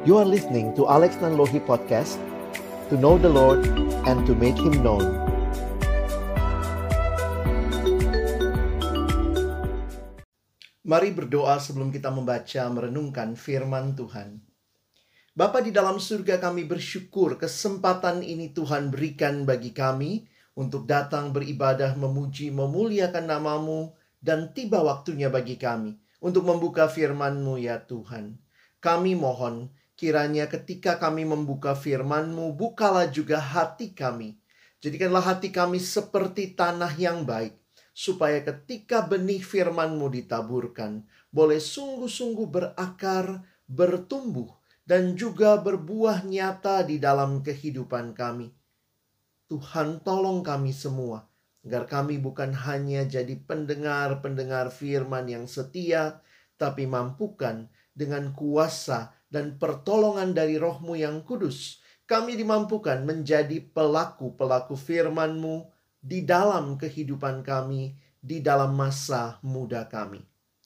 You are listening to Alex Nanlohi Podcast To know the Lord and to make Him known Mari berdoa sebelum kita membaca merenungkan firman Tuhan Bapa di dalam surga kami bersyukur kesempatan ini Tuhan berikan bagi kami untuk datang beribadah memuji memuliakan namamu dan tiba waktunya bagi kami untuk membuka firman-Mu ya Tuhan. Kami mohon Kiranya ketika kami membuka firman-Mu, bukalah juga hati kami. Jadikanlah hati kami seperti tanah yang baik, supaya ketika benih firman-Mu ditaburkan, boleh sungguh-sungguh berakar, bertumbuh, dan juga berbuah nyata di dalam kehidupan kami. Tuhan tolong kami semua, agar kami bukan hanya jadi pendengar-pendengar firman yang setia, tapi mampukan dengan kuasa dan pertolongan dari rohmu yang kudus, kami dimampukan menjadi pelaku-pelaku firman-Mu di dalam kehidupan kami, di dalam masa muda kami.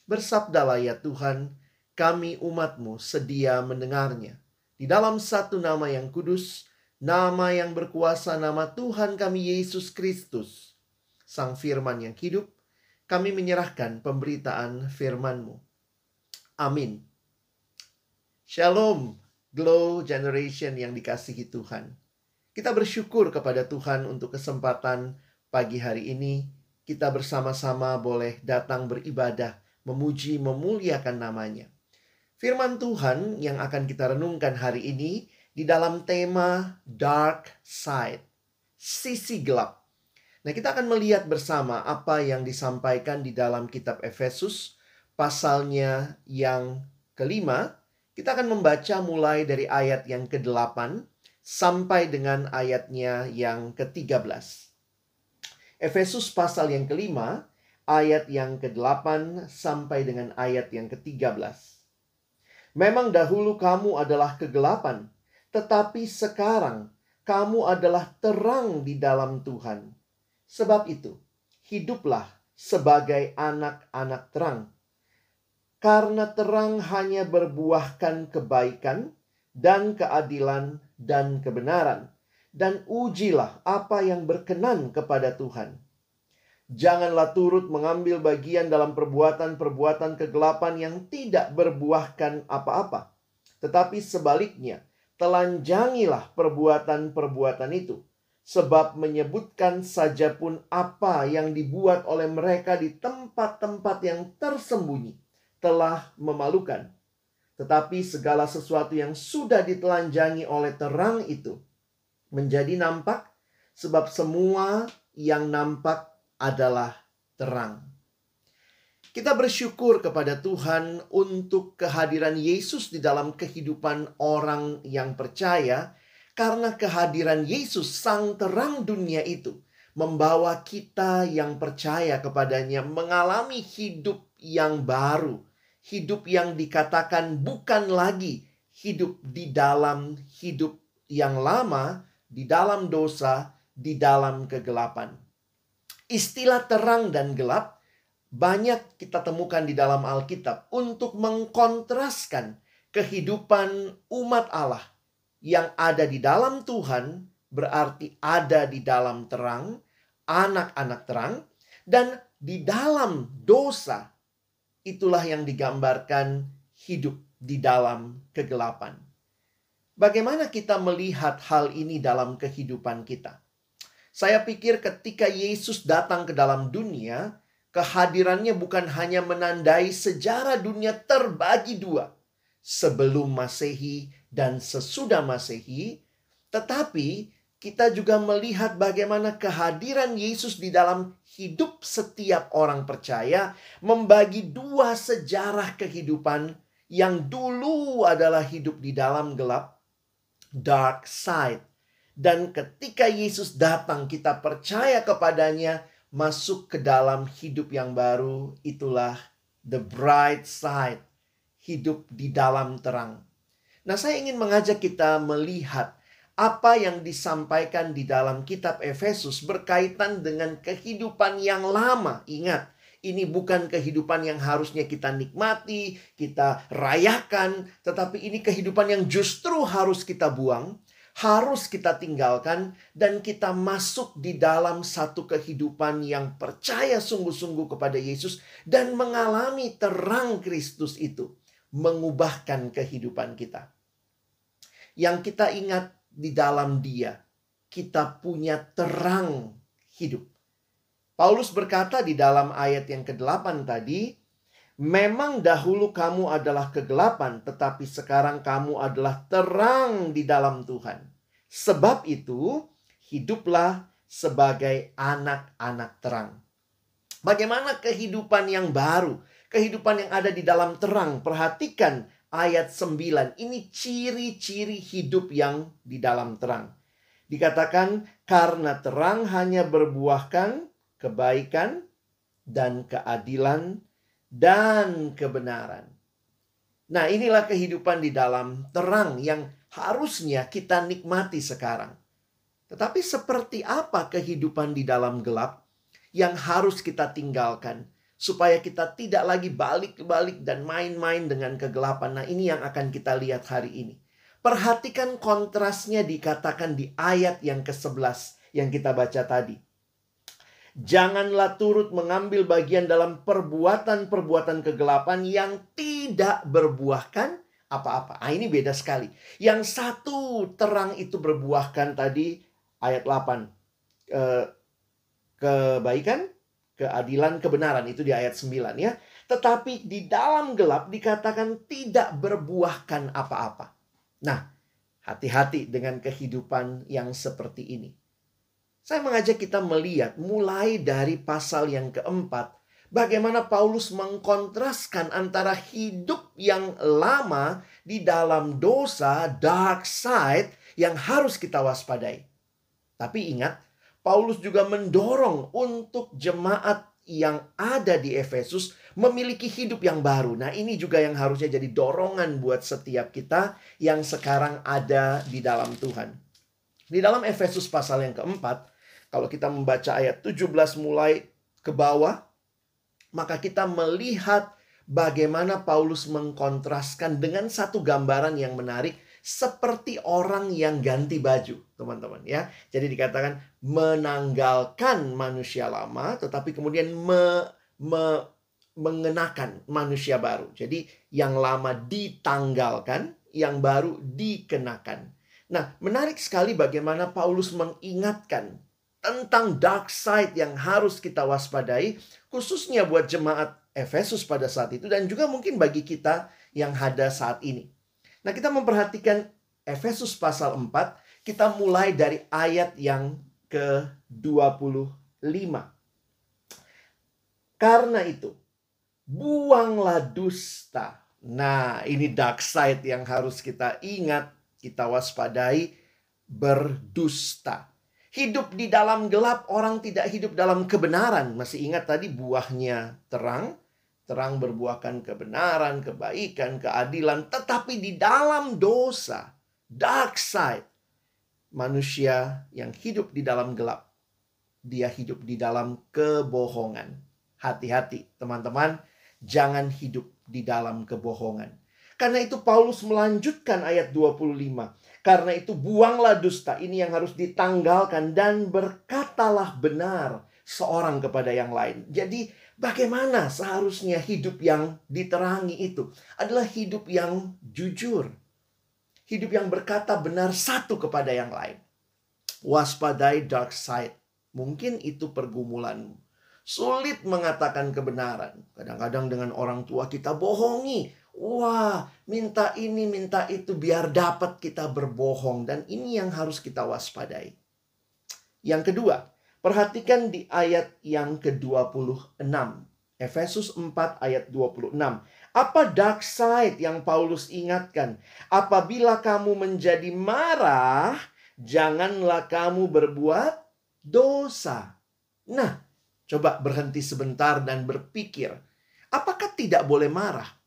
Bersabdalah ya Tuhan, kami umat-Mu sedia mendengarnya. Di dalam satu nama yang kudus, nama yang berkuasa, nama Tuhan kami Yesus Kristus, Sang Firman yang hidup, kami menyerahkan pemberitaan firman-Mu. Amin. Shalom, Glow Generation yang dikasihi Tuhan. Kita bersyukur kepada Tuhan untuk kesempatan pagi hari ini. Kita bersama-sama boleh datang beribadah, memuji, memuliakan namanya. Firman Tuhan yang akan kita renungkan hari ini di dalam tema Dark Side, sisi gelap. Nah, kita akan melihat bersama apa yang disampaikan di dalam kitab Efesus, pasalnya yang kelima, kita akan membaca mulai dari ayat yang ke-8 sampai dengan ayatnya yang ke-13. Efesus pasal yang kelima, ayat yang ke-8 sampai dengan ayat yang ke-13. Memang dahulu kamu adalah kegelapan, tetapi sekarang kamu adalah terang di dalam Tuhan. Sebab itu, hiduplah sebagai anak-anak terang karena terang hanya berbuahkan kebaikan dan keadilan dan kebenaran. Dan ujilah apa yang berkenan kepada Tuhan. Janganlah turut mengambil bagian dalam perbuatan-perbuatan kegelapan yang tidak berbuahkan apa-apa. Tetapi sebaliknya, telanjangilah perbuatan-perbuatan itu. Sebab menyebutkan saja pun apa yang dibuat oleh mereka di tempat-tempat yang tersembunyi telah memalukan. Tetapi segala sesuatu yang sudah ditelanjangi oleh terang itu menjadi nampak sebab semua yang nampak adalah terang. Kita bersyukur kepada Tuhan untuk kehadiran Yesus di dalam kehidupan orang yang percaya karena kehadiran Yesus sang terang dunia itu membawa kita yang percaya kepadanya mengalami hidup yang baru hidup yang dikatakan bukan lagi hidup di dalam hidup yang lama, di dalam dosa, di dalam kegelapan. Istilah terang dan gelap banyak kita temukan di dalam Alkitab untuk mengkontraskan kehidupan umat Allah yang ada di dalam Tuhan berarti ada di dalam terang, anak-anak terang, dan di dalam dosa itulah yang digambarkan hidup di dalam kegelapan. Bagaimana kita melihat hal ini dalam kehidupan kita? Saya pikir ketika Yesus datang ke dalam dunia, kehadirannya bukan hanya menandai sejarah dunia terbagi dua, sebelum Masehi dan sesudah Masehi, tetapi kita juga melihat bagaimana kehadiran Yesus di dalam hidup setiap orang percaya membagi dua sejarah kehidupan yang dulu adalah hidup di dalam gelap, dark side. Dan ketika Yesus datang, kita percaya kepadanya, masuk ke dalam hidup yang baru, itulah the bright side, hidup di dalam terang. Nah, saya ingin mengajak kita melihat apa yang disampaikan di dalam kitab Efesus berkaitan dengan kehidupan yang lama. Ingat, Ini bukan kehidupan yang harusnya kita nikmati, kita rayakan, tetapi ini kehidupan yang justru harus kita buang, harus kita tinggalkan, dan kita masuk di dalam satu kehidupan yang percaya sungguh-sungguh kepada Yesus dan mengalami terang Kristus itu, mengubahkan kehidupan kita. Yang kita ingat di dalam Dia, kita punya terang hidup. Paulus berkata di dalam ayat yang ke-8 tadi, Memang dahulu kamu adalah kegelapan, tetapi sekarang kamu adalah terang di dalam Tuhan. Sebab itu, hiduplah sebagai anak-anak terang. Bagaimana kehidupan yang baru, kehidupan yang ada di dalam terang? Perhatikan ayat 9. Ini ciri-ciri hidup yang di dalam terang. Dikatakan karena terang hanya berbuahkan kebaikan, dan keadilan, dan kebenaran. Nah, inilah kehidupan di dalam terang yang harusnya kita nikmati sekarang. Tetapi, seperti apa kehidupan di dalam gelap yang harus kita tinggalkan supaya kita tidak lagi balik-balik dan main-main dengan kegelapan? Nah, ini yang akan kita lihat hari ini. Perhatikan kontrasnya dikatakan di ayat yang ke-11 yang kita baca tadi. Janganlah turut mengambil bagian dalam perbuatan-perbuatan kegelapan yang tidak berbuahkan apa-apa. Ah ini beda sekali. Yang satu terang itu berbuahkan tadi ayat 8. E, kebaikan, keadilan, kebenaran itu di ayat 9 ya. Tetapi di dalam gelap dikatakan tidak berbuahkan apa-apa. Nah, hati-hati dengan kehidupan yang seperti ini. Saya mengajak kita melihat mulai dari pasal yang keempat, bagaimana Paulus mengkontraskan antara hidup yang lama di dalam dosa, dark side, yang harus kita waspadai. Tapi ingat, Paulus juga mendorong untuk jemaat yang ada di Efesus memiliki hidup yang baru. Nah, ini juga yang harusnya jadi dorongan buat setiap kita yang sekarang ada di dalam Tuhan. Di dalam Efesus pasal yang keempat, kalau kita membaca ayat 17 mulai ke bawah, maka kita melihat bagaimana Paulus mengkontraskan dengan satu gambaran yang menarik seperti orang yang ganti baju, teman-teman ya. Jadi dikatakan menanggalkan manusia lama tetapi kemudian me, me, mengenakan manusia baru. Jadi yang lama ditanggalkan, yang baru dikenakan. Nah, menarik sekali bagaimana Paulus mengingatkan tentang dark side yang harus kita waspadai, khususnya buat jemaat Efesus pada saat itu, dan juga mungkin bagi kita yang ada saat ini. Nah, kita memperhatikan Efesus pasal 4, kita mulai dari ayat yang ke-25. Karena itu, buanglah dusta. Nah, ini dark side yang harus kita ingat, kita waspadai, berdusta. Hidup di dalam gelap, orang tidak hidup dalam kebenaran. Masih ingat tadi buahnya terang? Terang berbuahkan kebenaran, kebaikan, keadilan. Tetapi di dalam dosa, dark side, manusia yang hidup di dalam gelap, dia hidup di dalam kebohongan. Hati-hati teman-teman, jangan hidup di dalam kebohongan. Karena itu Paulus melanjutkan ayat 25. Karena itu buanglah dusta ini yang harus ditanggalkan dan berkatalah benar seorang kepada yang lain. Jadi bagaimana seharusnya hidup yang diterangi itu adalah hidup yang jujur. Hidup yang berkata benar satu kepada yang lain. Waspadai dark side. Mungkin itu pergumulanmu. Sulit mengatakan kebenaran. Kadang-kadang dengan orang tua kita bohongi Wah, minta ini, minta itu biar dapat kita berbohong dan ini yang harus kita waspadai. Yang kedua, perhatikan di ayat yang ke-26. Efesus 4 ayat 26. Apa dark side yang Paulus ingatkan? Apabila kamu menjadi marah, janganlah kamu berbuat dosa. Nah, coba berhenti sebentar dan berpikir, apakah tidak boleh marah?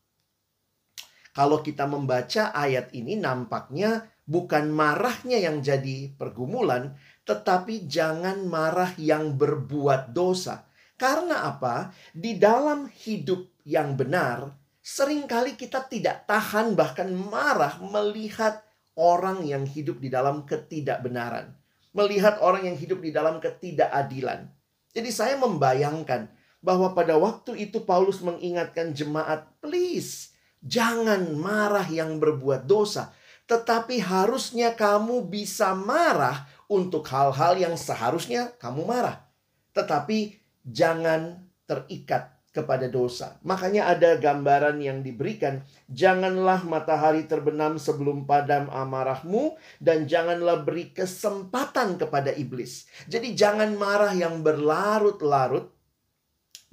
Kalau kita membaca ayat ini nampaknya bukan marahnya yang jadi pergumulan, tetapi jangan marah yang berbuat dosa. Karena apa? Di dalam hidup yang benar, sering kali kita tidak tahan bahkan marah melihat orang yang hidup di dalam ketidakbenaran. Melihat orang yang hidup di dalam ketidakadilan. Jadi saya membayangkan bahwa pada waktu itu Paulus mengingatkan jemaat, please jangan marah yang berbuat dosa. Tetapi harusnya kamu bisa marah untuk hal-hal yang seharusnya kamu marah. Tetapi jangan terikat kepada dosa. Makanya ada gambaran yang diberikan, janganlah matahari terbenam sebelum padam amarahmu dan janganlah beri kesempatan kepada iblis. Jadi jangan marah yang berlarut-larut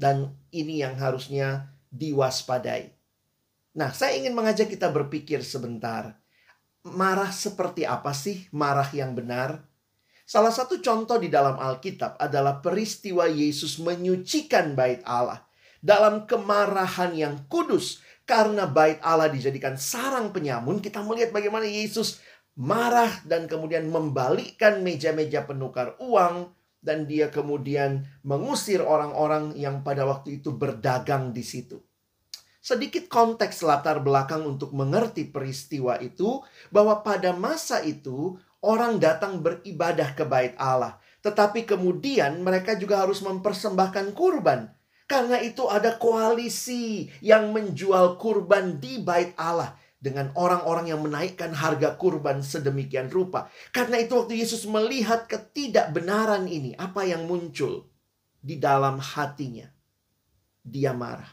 dan ini yang harusnya diwaspadai. Nah, saya ingin mengajak kita berpikir sebentar. Marah seperti apa sih marah yang benar? Salah satu contoh di dalam Alkitab adalah peristiwa Yesus menyucikan bait Allah dalam kemarahan yang kudus karena bait Allah dijadikan sarang penyamun. Kita melihat bagaimana Yesus marah dan kemudian membalikkan meja-meja penukar uang dan dia kemudian mengusir orang-orang yang pada waktu itu berdagang di situ. Sedikit konteks latar belakang untuk mengerti peristiwa itu bahwa pada masa itu orang datang beribadah ke bait Allah. Tetapi kemudian mereka juga harus mempersembahkan kurban. Karena itu ada koalisi yang menjual kurban di bait Allah dengan orang-orang yang menaikkan harga kurban sedemikian rupa. Karena itu waktu Yesus melihat ketidakbenaran ini, apa yang muncul di dalam hatinya? Dia marah.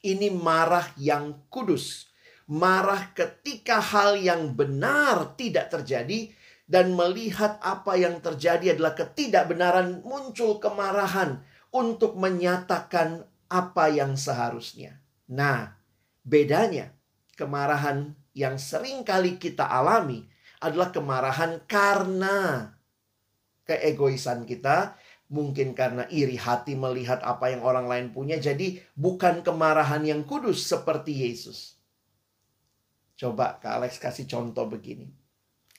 Ini marah yang kudus marah ketika hal yang benar tidak terjadi dan melihat apa yang terjadi adalah ketidakbenaran muncul kemarahan untuk menyatakan apa yang seharusnya. Nah, bedanya kemarahan yang sering kali kita alami adalah kemarahan karena keegoisan kita, mungkin karena iri hati melihat apa yang orang lain punya. Jadi bukan kemarahan yang kudus seperti Yesus. Coba Kak Alex kasih contoh begini.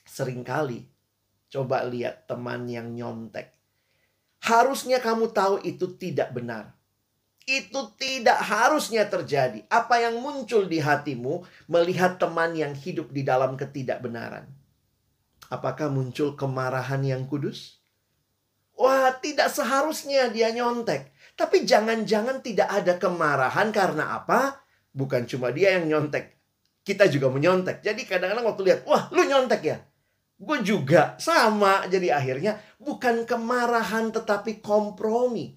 Seringkali coba lihat teman yang nyontek. Harusnya kamu tahu itu tidak benar. Itu tidak harusnya terjadi. Apa yang muncul di hatimu melihat teman yang hidup di dalam ketidakbenaran? Apakah muncul kemarahan yang kudus? Wah, tidak seharusnya dia nyontek. Tapi jangan-jangan tidak ada kemarahan karena apa? Bukan cuma dia yang nyontek, kita juga menyontek. Jadi kadang-kadang waktu lihat, wah lu nyontek ya? Gue juga sama. Jadi akhirnya bukan kemarahan tetapi kompromi.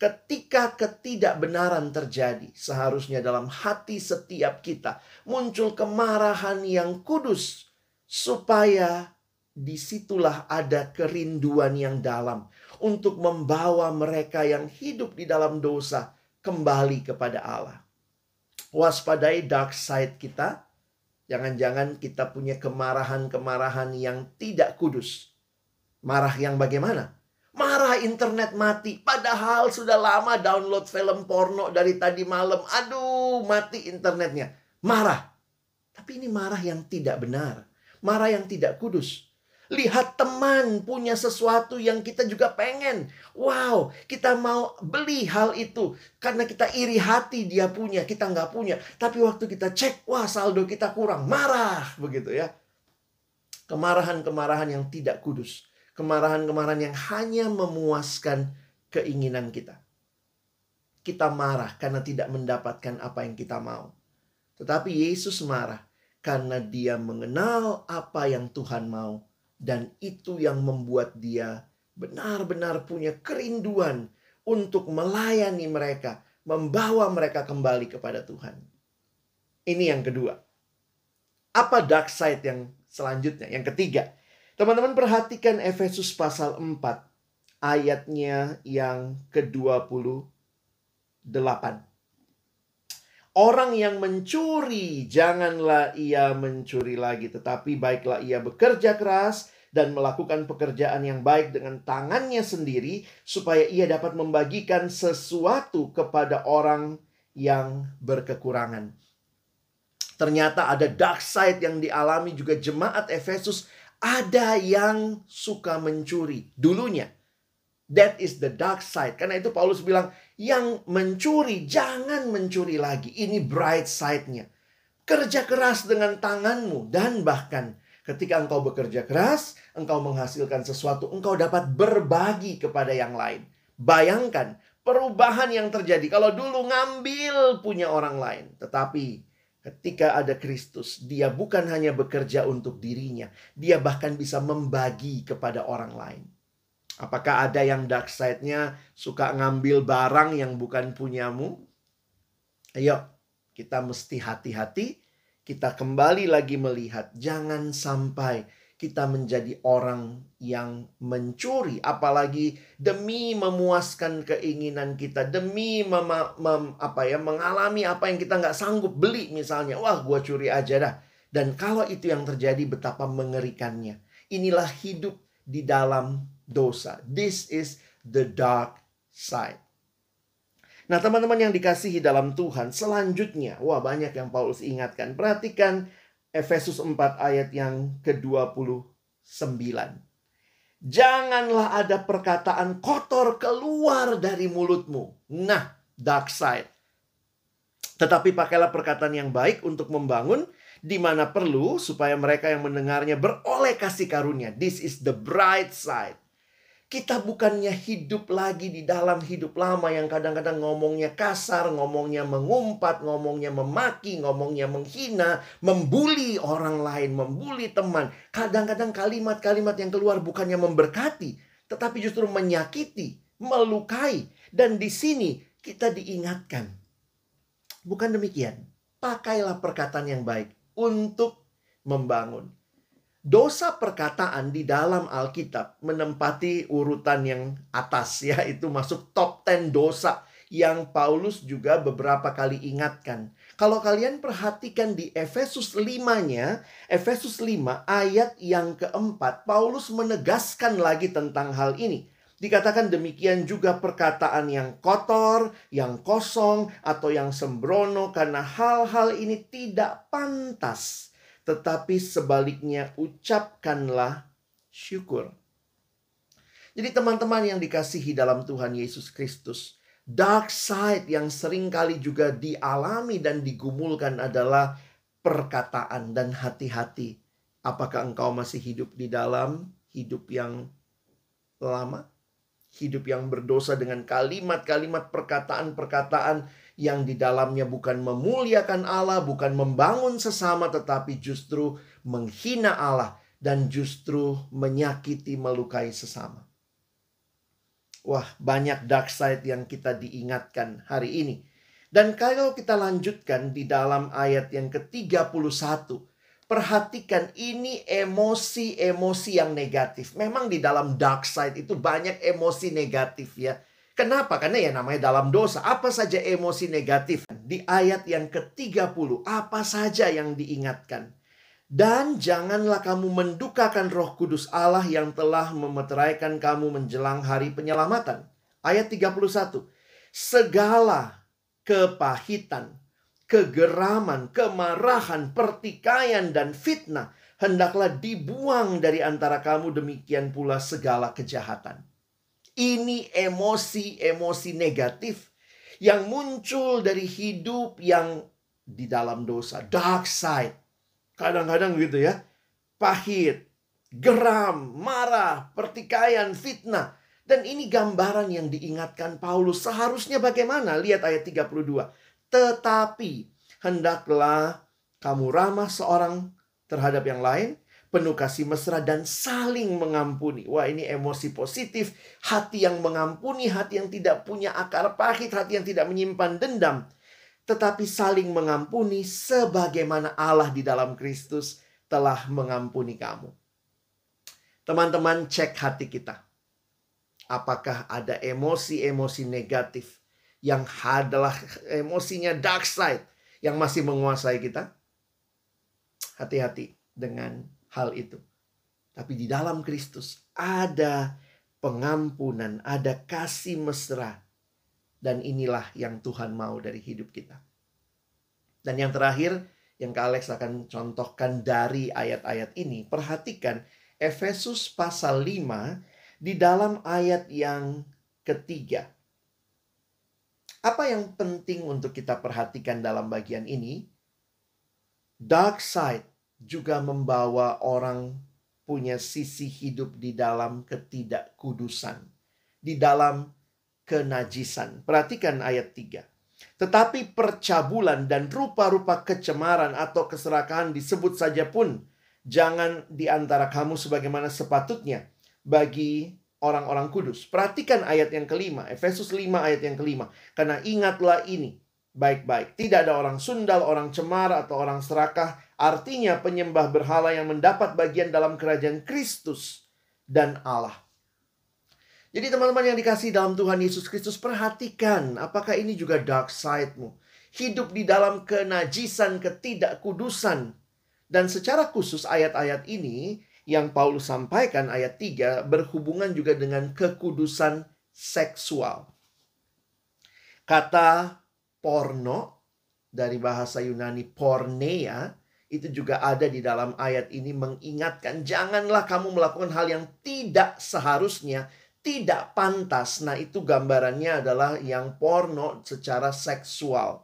Ketika ketidakbenaran terjadi, seharusnya dalam hati setiap kita muncul kemarahan yang kudus, supaya di situlah ada kerinduan yang dalam untuk membawa mereka yang hidup di dalam dosa kembali kepada Allah waspadai dark side kita. Jangan-jangan kita punya kemarahan-kemarahan yang tidak kudus. Marah yang bagaimana? Marah internet mati. Padahal sudah lama download film porno dari tadi malam. Aduh, mati internetnya. Marah. Tapi ini marah yang tidak benar. Marah yang tidak kudus. Lihat teman punya sesuatu yang kita juga pengen. Wow, kita mau beli hal itu. Karena kita iri hati dia punya, kita nggak punya. Tapi waktu kita cek, wah saldo kita kurang. Marah, begitu ya. Kemarahan-kemarahan yang tidak kudus. Kemarahan-kemarahan yang hanya memuaskan keinginan kita. Kita marah karena tidak mendapatkan apa yang kita mau. Tetapi Yesus marah karena dia mengenal apa yang Tuhan mau dan itu yang membuat dia benar-benar punya kerinduan untuk melayani mereka, membawa mereka kembali kepada Tuhan. Ini yang kedua. Apa dark side yang selanjutnya? Yang ketiga. Teman-teman perhatikan Efesus pasal 4 ayatnya yang ke-28. Orang yang mencuri, janganlah ia mencuri lagi, tetapi baiklah ia bekerja keras dan melakukan pekerjaan yang baik dengan tangannya sendiri, supaya ia dapat membagikan sesuatu kepada orang yang berkekurangan. Ternyata ada dark side yang dialami juga jemaat Efesus, ada yang suka mencuri dulunya. That is the dark side. Karena itu Paulus bilang, yang mencuri jangan mencuri lagi. Ini bright side-nya. Kerja keras dengan tanganmu dan bahkan ketika engkau bekerja keras, engkau menghasilkan sesuatu, engkau dapat berbagi kepada yang lain. Bayangkan perubahan yang terjadi kalau dulu ngambil punya orang lain, tetapi ketika ada Kristus, dia bukan hanya bekerja untuk dirinya, dia bahkan bisa membagi kepada orang lain. Apakah ada yang dark side-nya suka ngambil barang yang bukan punyamu? Ayo, kita mesti hati-hati. Kita kembali lagi melihat, jangan sampai kita menjadi orang yang mencuri, apalagi demi memuaskan keinginan kita, demi mem, mem, apa ya mengalami apa yang kita nggak sanggup beli, misalnya, wah, gua curi aja dah. Dan kalau itu yang terjadi, betapa mengerikannya. Inilah hidup di dalam dosa. This is the dark side. Nah, teman-teman yang dikasihi dalam Tuhan, selanjutnya, wah banyak yang Paulus ingatkan. Perhatikan Efesus 4 ayat yang ke-29. Janganlah ada perkataan kotor keluar dari mulutmu. Nah, dark side. Tetapi pakailah perkataan yang baik untuk membangun di mana perlu supaya mereka yang mendengarnya beroleh kasih karunia. This is the bright side. Kita bukannya hidup lagi di dalam hidup lama yang kadang-kadang ngomongnya kasar, ngomongnya mengumpat, ngomongnya memaki, ngomongnya menghina, membuli orang lain, membuli teman. Kadang-kadang kalimat-kalimat yang keluar bukannya memberkati, tetapi justru menyakiti, melukai. Dan di sini kita diingatkan. Bukan demikian. Pakailah perkataan yang baik untuk membangun. Dosa perkataan di dalam Alkitab menempati urutan yang atas ya, itu masuk top 10 dosa yang Paulus juga beberapa kali ingatkan. Kalau kalian perhatikan di Efesus 5-nya, Efesus 5 ayat yang keempat, Paulus menegaskan lagi tentang hal ini. Dikatakan demikian juga perkataan yang kotor, yang kosong, atau yang sembrono karena hal-hal ini tidak pantas tetapi sebaliknya ucapkanlah syukur. Jadi teman-teman yang dikasihi dalam Tuhan Yesus Kristus, dark side yang sering kali juga dialami dan digumulkan adalah perkataan dan hati-hati. Apakah engkau masih hidup di dalam hidup yang lama? Hidup yang berdosa dengan kalimat-kalimat perkataan-perkataan yang di dalamnya bukan memuliakan Allah, bukan membangun sesama, tetapi justru menghina Allah dan justru menyakiti, melukai sesama. Wah, banyak dark side yang kita diingatkan hari ini. Dan kalau kita lanjutkan di dalam ayat yang ke-31, perhatikan ini emosi-emosi yang negatif. Memang di dalam dark side itu banyak emosi negatif ya. Kenapa? Karena ya namanya dalam dosa. Apa saja emosi negatif. Di ayat yang ke-30, apa saja yang diingatkan. Dan janganlah kamu mendukakan roh kudus Allah yang telah memeteraikan kamu menjelang hari penyelamatan. Ayat 31. Segala kepahitan, kegeraman, kemarahan, pertikaian, dan fitnah hendaklah dibuang dari antara kamu demikian pula segala kejahatan. Ini emosi-emosi negatif yang muncul dari hidup yang di dalam dosa, dark side. Kadang-kadang gitu ya, pahit, geram, marah, pertikaian, fitnah. Dan ini gambaran yang diingatkan Paulus. Seharusnya bagaimana? Lihat ayat 32. Tetapi hendaklah kamu ramah seorang terhadap yang lain, penuh kasih mesra dan saling mengampuni. Wah, ini emosi positif, hati yang mengampuni, hati yang tidak punya akar pahit, hati yang tidak menyimpan dendam, tetapi saling mengampuni sebagaimana Allah di dalam Kristus telah mengampuni kamu. Teman-teman, cek hati kita. Apakah ada emosi-emosi negatif yang adalah emosinya dark side yang masih menguasai kita? Hati-hati dengan hal itu. Tapi di dalam Kristus ada pengampunan, ada kasih mesra. Dan inilah yang Tuhan mau dari hidup kita. Dan yang terakhir, yang Kak Alex akan contohkan dari ayat-ayat ini. Perhatikan Efesus pasal 5 Di dalam ayat yang ketiga, apa yang penting untuk kita perhatikan dalam bagian ini? Dark side juga membawa orang punya sisi hidup di dalam ketidakkudusan, di dalam kenajisan. Perhatikan ayat 3. Tetapi percabulan dan rupa-rupa kecemaran atau keserakahan disebut saja pun jangan di antara kamu sebagaimana sepatutnya bagi orang-orang kudus. Perhatikan ayat yang kelima, Efesus 5 ayat yang kelima. Karena ingatlah ini baik-baik. Tidak ada orang sundal, orang cemara, atau orang serakah. Artinya penyembah berhala yang mendapat bagian dalam kerajaan Kristus dan Allah. Jadi teman-teman yang dikasih dalam Tuhan Yesus Kristus, perhatikan apakah ini juga dark side-mu. Hidup di dalam kenajisan, ketidakkudusan. Dan secara khusus ayat-ayat ini yang Paulus sampaikan ayat 3 berhubungan juga dengan kekudusan seksual. Kata porno dari bahasa Yunani porneia itu juga ada di dalam ayat ini mengingatkan janganlah kamu melakukan hal yang tidak seharusnya, tidak pantas. Nah, itu gambarannya adalah yang porno secara seksual.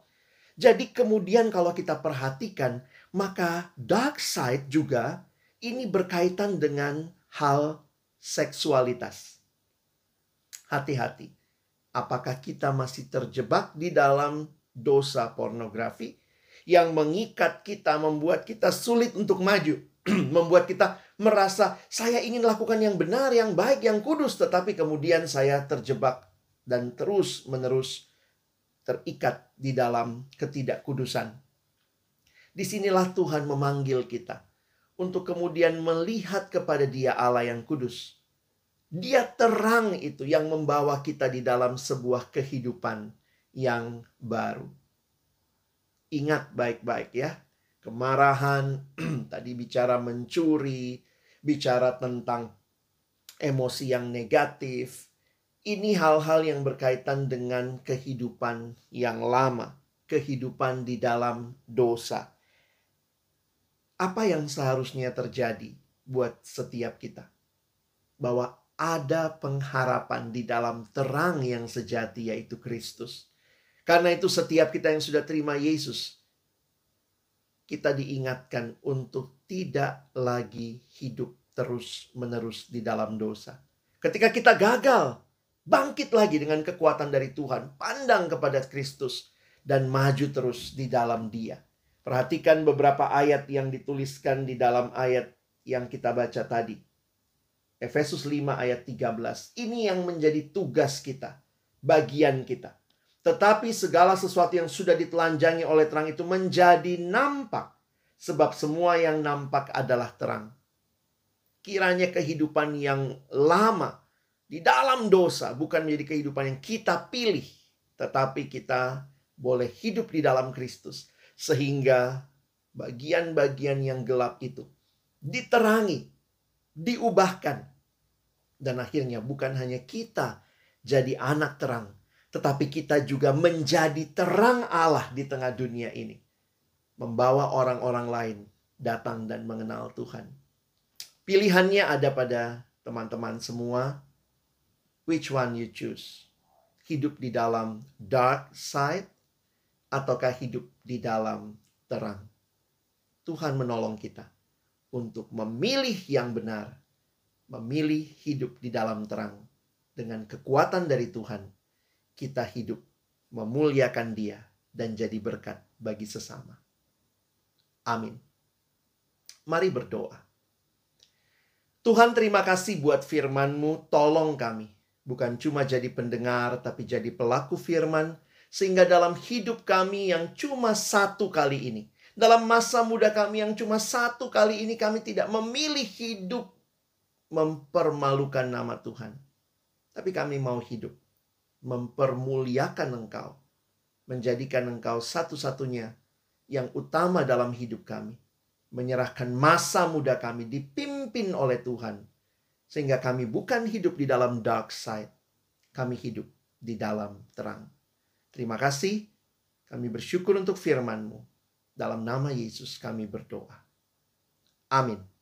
Jadi kemudian kalau kita perhatikan, maka dark side juga ini berkaitan dengan hal seksualitas. Hati-hati. Apakah kita masih terjebak di dalam dosa pornografi yang mengikat kita, membuat kita sulit untuk maju, membuat kita merasa saya ingin lakukan yang benar, yang baik, yang kudus, tetapi kemudian saya terjebak dan terus-menerus terikat di dalam ketidakkudusan. Di sinilah Tuhan memanggil kita untuk kemudian melihat kepada Dia Allah yang kudus. Dia terang itu yang membawa kita di dalam sebuah kehidupan yang baru. Ingat baik-baik ya. Kemarahan, tadi bicara mencuri, bicara tentang emosi yang negatif. Ini hal-hal yang berkaitan dengan kehidupan yang lama, kehidupan di dalam dosa apa yang seharusnya terjadi buat setiap kita? Bahwa ada pengharapan di dalam terang yang sejati, yaitu Kristus. Karena itu, setiap kita yang sudah terima Yesus, kita diingatkan untuk tidak lagi hidup terus-menerus di dalam dosa. Ketika kita gagal, bangkit lagi dengan kekuatan dari Tuhan, pandang kepada Kristus, dan maju terus di dalam Dia. Perhatikan beberapa ayat yang dituliskan di dalam ayat yang kita baca tadi. Efesus 5 ayat 13. Ini yang menjadi tugas kita, bagian kita. Tetapi segala sesuatu yang sudah ditelanjangi oleh terang itu menjadi nampak. Sebab semua yang nampak adalah terang. Kiranya kehidupan yang lama di dalam dosa bukan menjadi kehidupan yang kita pilih. Tetapi kita boleh hidup di dalam Kristus sehingga bagian-bagian yang gelap itu diterangi, diubahkan. Dan akhirnya bukan hanya kita jadi anak terang, tetapi kita juga menjadi terang Allah di tengah dunia ini. Membawa orang-orang lain datang dan mengenal Tuhan. Pilihannya ada pada teman-teman semua. Which one you choose? Hidup di dalam dark side ataukah hidup di dalam terang. Tuhan menolong kita untuk memilih yang benar, memilih hidup di dalam terang. Dengan kekuatan dari Tuhan, kita hidup memuliakan Dia dan jadi berkat bagi sesama. Amin. Mari berdoa. Tuhan terima kasih buat firman-Mu, tolong kami. Bukan cuma jadi pendengar, tapi jadi pelaku firman, sehingga dalam hidup kami yang cuma satu kali ini, dalam masa muda kami yang cuma satu kali ini kami tidak memilih hidup mempermalukan nama Tuhan. Tapi kami mau hidup mempermuliakan Engkau, menjadikan Engkau satu-satunya yang utama dalam hidup kami. Menyerahkan masa muda kami dipimpin oleh Tuhan. Sehingga kami bukan hidup di dalam dark side. Kami hidup di dalam terang. Terima kasih. Kami bersyukur untuk firman-Mu. Dalam nama Yesus kami berdoa. Amin.